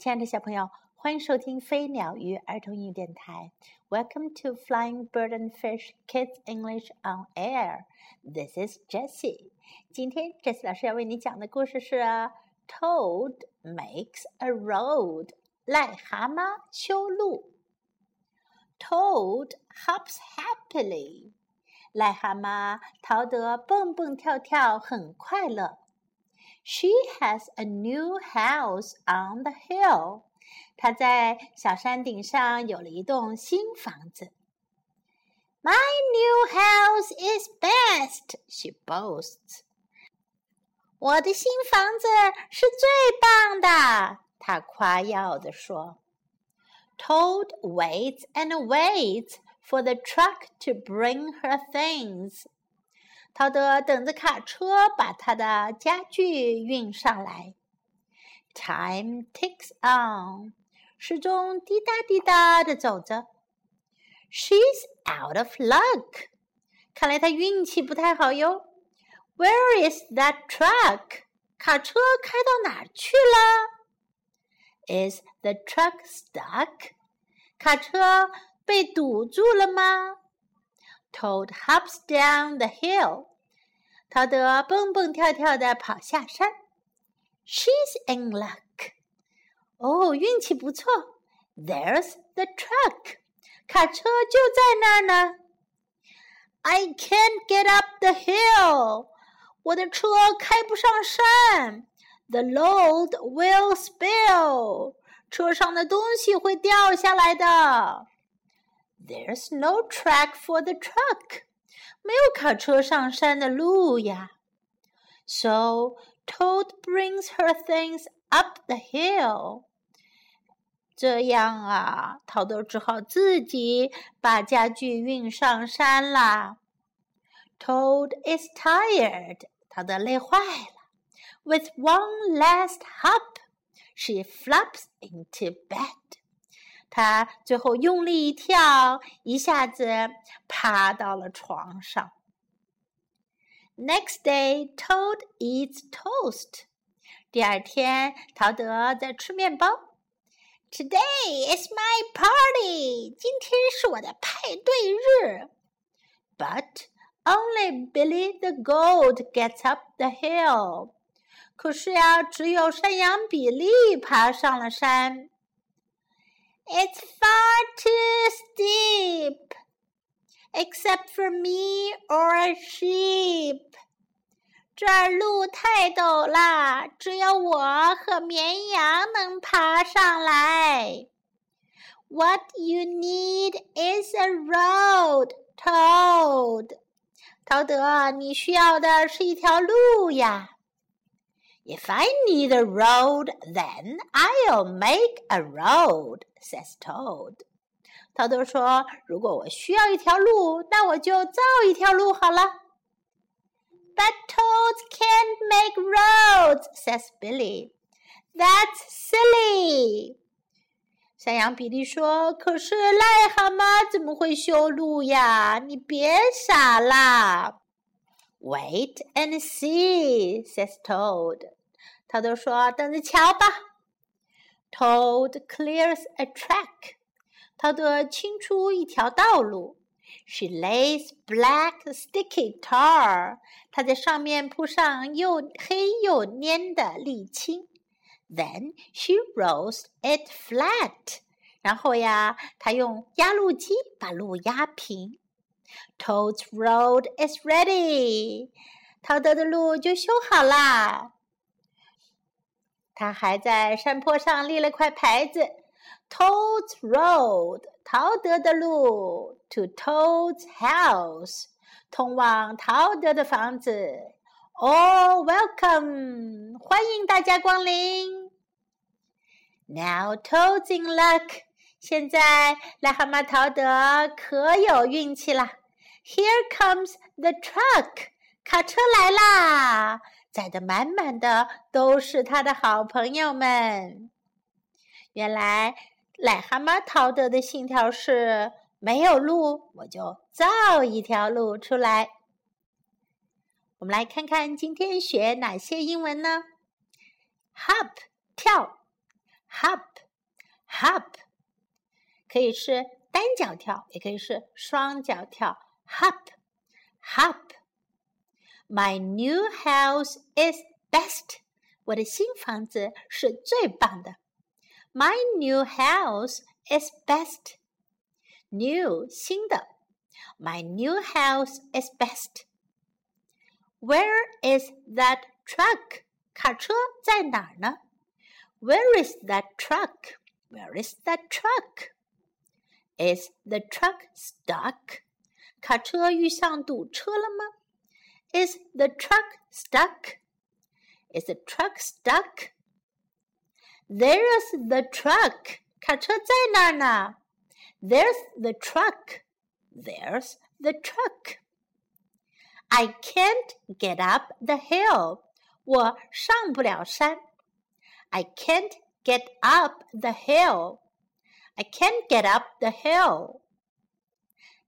亲爱的小朋友，欢迎收听飞鸟鱼儿童英语电台。Welcome to Flying Bird and Fish Kids English on Air. This is Jessie. 今天 Jessie 老师要为你讲的故事是 Toad makes a road. 癞蛤蟆修路。Toad hops happily. 癞蛤蟆逃得蹦蹦跳跳，很快乐。 She has a new house on the hill. 她在小山顶上有了一栋新房子。My new house is best, she boasts. 我的新房子是最棒的，她夸耀地说。Toad waits and waits for the truck to bring her things. 陶德等着卡车把他的家具运上来。Time ticks on，时钟滴答滴答的走着。She's out of luck，看来她运气不太好哟。Where is that truck？卡车开到哪儿去了？Is the truck stuck？卡车被堵住了吗 Toad hops down the hill. hill。陶德蹦蹦跳跳地跑下山。She's in luck. Oh, luck。哦，运气不错。There's the truck. truck。卡车就在那儿呢。I can't get up the hill. hill。我的车开不上山。The load will spill. 车上的东西会掉下来的. There's no track for the truck. 没有卡车上山的路呀。So Toad brings her things up the hill. 这样啊，陶豆只好自己把家具运上山啦。Toad is tired. 陶豆累坏了。With one last hop, she flops into bed. 他最后用力一跳，一下子爬到了床上。Next day, Toad eats toast. 第二天，陶德在吃面包。Today is my party. 今天是我的派对日。But only Billy the Goat gets up the hill. 可是呀，只有山羊比利爬上了山。 It's far too steep, except for me or a sheep. 这儿路太陡了，只有我和绵羊能爬上来。What you need is a road, Toad. 陶德，你需要的是一条路呀。 If I need a road, then I'll make a road, says Toad. 陶豆说：“如果我需要一条路，那我就造一条路好了。” But toads can't make roads, says Billy. That's silly. 山羊比利说：“可是癞蛤蟆怎么会修路呀？你别傻啦！” ！” Wait and see, says Toad. 他都说：“等着瞧吧。” Toad clears a track. 陶德清出一条道路。She lays black sticky tar. 她在上面铺上又黑又粘的沥青。Then she rolls it flat. 然后呀，她用压路机把路压平。 Toad's road is ready. 陶德的路就修好啦。他还在山坡上立了块牌子：“Toad's Road，陶德的路；to Toad's house，通往陶德的房子。Oh, welcome，欢迎大家光临。Now Toad's in luck，现在癞蛤蟆陶德可有运气了。Here comes the truck，卡车来啦！载的满满的都是他的好朋友们。原来癞蛤蟆陶德的信条是：没有路，我就造一条路出来。我们来看看今天学哪些英文呢？Hop 跳，Hop hop，可以是单脚跳，也可以是双脚跳。hop，hop。My new house is best。我的新房子是最棒的。My new house is best. New 新的。My new house is best. Where is that truck? 卡车在哪儿呢？Where is that truck? Where is that truck? Is the truck stuck? 卡车遇上堵车了吗？Is the truck stuck? Is the truck stuck? There's the truck. 卡车在那儿呢。There's the truck. There's the truck. I can't get up the hill. 我上不了山。I can't get up the hill. I can't get up the hill.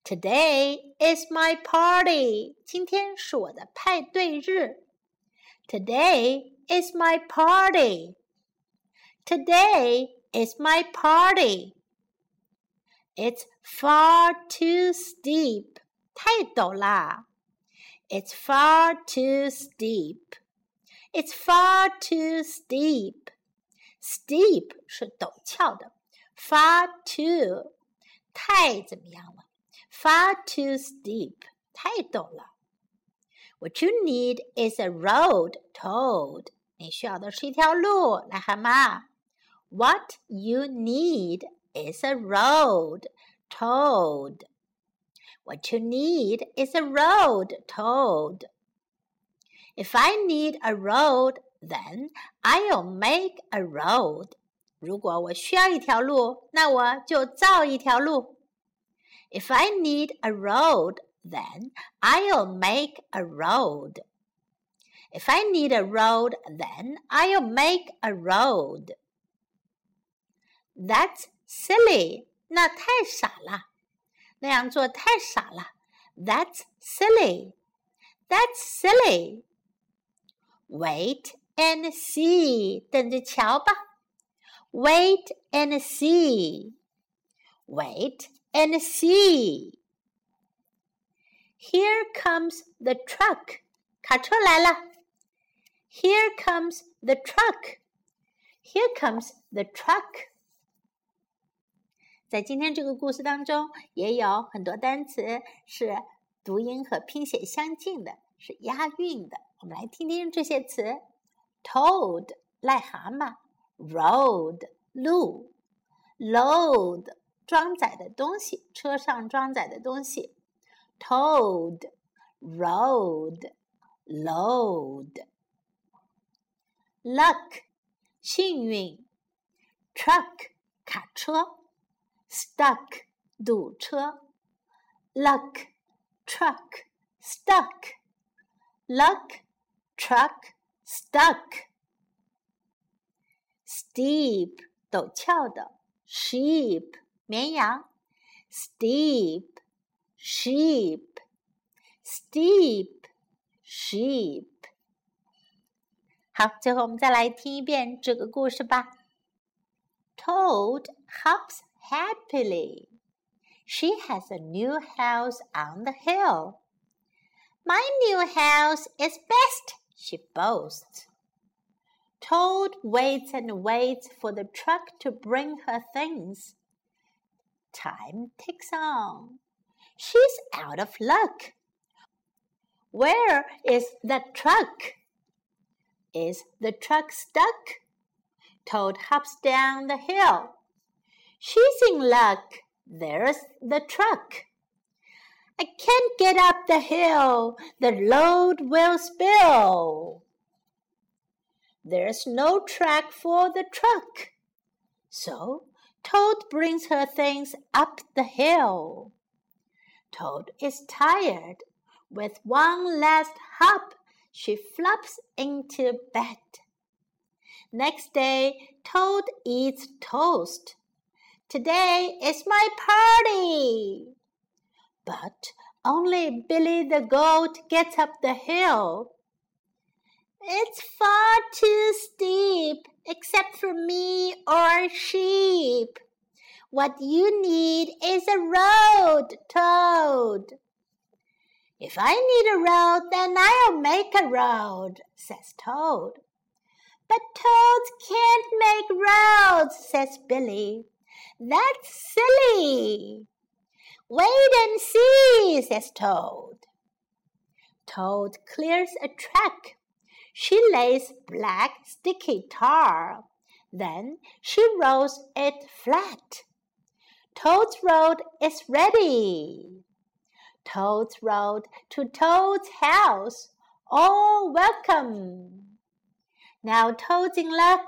Today is my party. 今天是我的派对日。Today is my party. Today is my party. It's far too steep. 太陡啦。It's far too steep. It's far too steep. Steep 是陡峭的，far too 太怎么样了 far too steep, 太陡了。What you need is a road Toad，你需要的是一条路，癞蛤蟆。What you need is a road toad. What you need is a road toad. If I need a road, then I'll make a road. 如果我需要一条路，那我就造一条路。If I need a road, then I'll make a road. If I need a road, then I'll make a road. That's silly. 那太傻了，那样做太傻了。That's silly. That's silly. Wait and see. 等着瞧吧。Wait and see. Wait and see. Here comes the truck. 卡车来了。Here comes the truck. Here comes the truck. 在今天这个故事当中，也有很多单词是读音和拼写相近的，是押韵的。我们来听听这些词：toad 癞蛤蟆，road 路，load 装载的东西，车上装载的东西。toad, road, load. Luck, 幸运，truck 卡车，stuck 堵车，luck, truck, stuck, luck, truck, stuck. Steep 陡峭的，sheep 绵羊，steep sheep, steep, sheep。好，最后我们再来听一遍这个故事吧。Toad hops happily. She has a new house on the hill. My new house is best, she boasts. Toad waits and waits for the truck to bring her things. Time ticks on. She's out of luck. Where is the truck? Is the truck stuck? Toad hops down the hill. She's in luck. There's the truck. I can't get up the hill. The load will spill. There's no track for the truck. So Toad brings her things up the hill. Toad is tired. With one last hop, she flops into bed. Next day, Toad eats toast. Today is my party. But only Billy the goat gets up the hill. It's far too steep, except for me or sheep. What you need is a road, Toad. If I need a road, then I'll make a road, says Toad. But toads can't make roads, says Billy. That's silly. Wait and see, says Toad. Toad clears a track. She lays black sticky tar. Then she rolls it flat. Toad's road is ready. Toad's road to Toad's house. All welcome. Now Toad's in luck.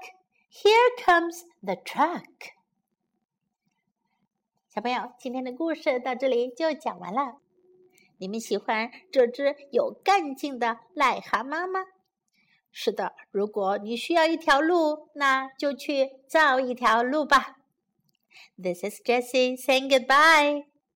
Here comes the truck. 小朋友，今天的故事到这里就讲完了。你们喜欢这只有干劲的癞蛤蟆吗？ 是的，如果你需要一条路，那就去造一条路吧。This is Jessie saying goodbye.